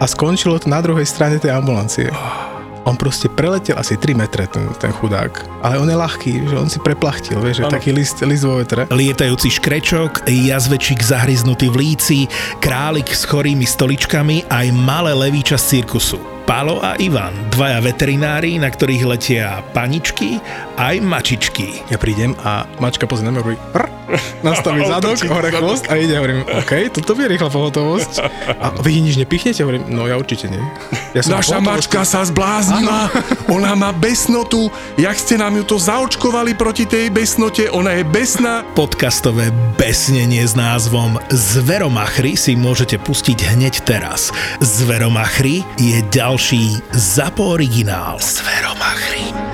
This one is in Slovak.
a skončilo to na druhej strane tej ambulancie. On proste preletel asi 3 metre, ten, ten chudák. Ale on je ľahký, že on si preplachtil, vieš, že taký list, list vo vetre. Lietajúci škrečok, jazvečík zahryznutý v líci, králik s chorými stoličkami aj malé levíča z cirkusu. Palo a Ivan, dvaja veterinári, na ktorých letia paničky aj mačičky. Ja prídem a mačka pozrie na mňa, nastaví zadok, hore chvost a ide, hovorím, OK, toto bude rýchla pohotovosť. A vy nič nepichnete? Hovorím, no ja určite nie. Ja som Naša mačka sa zbláznila, ona má besnotu, jak ste nám ju to zaočkovali proti tej besnote, ona je besná. Podcastové besnenie s názvom Zveromachry si môžete pustiť hneď teraz. Zveromachry je ďalší ZAPO originál. Zveromachry.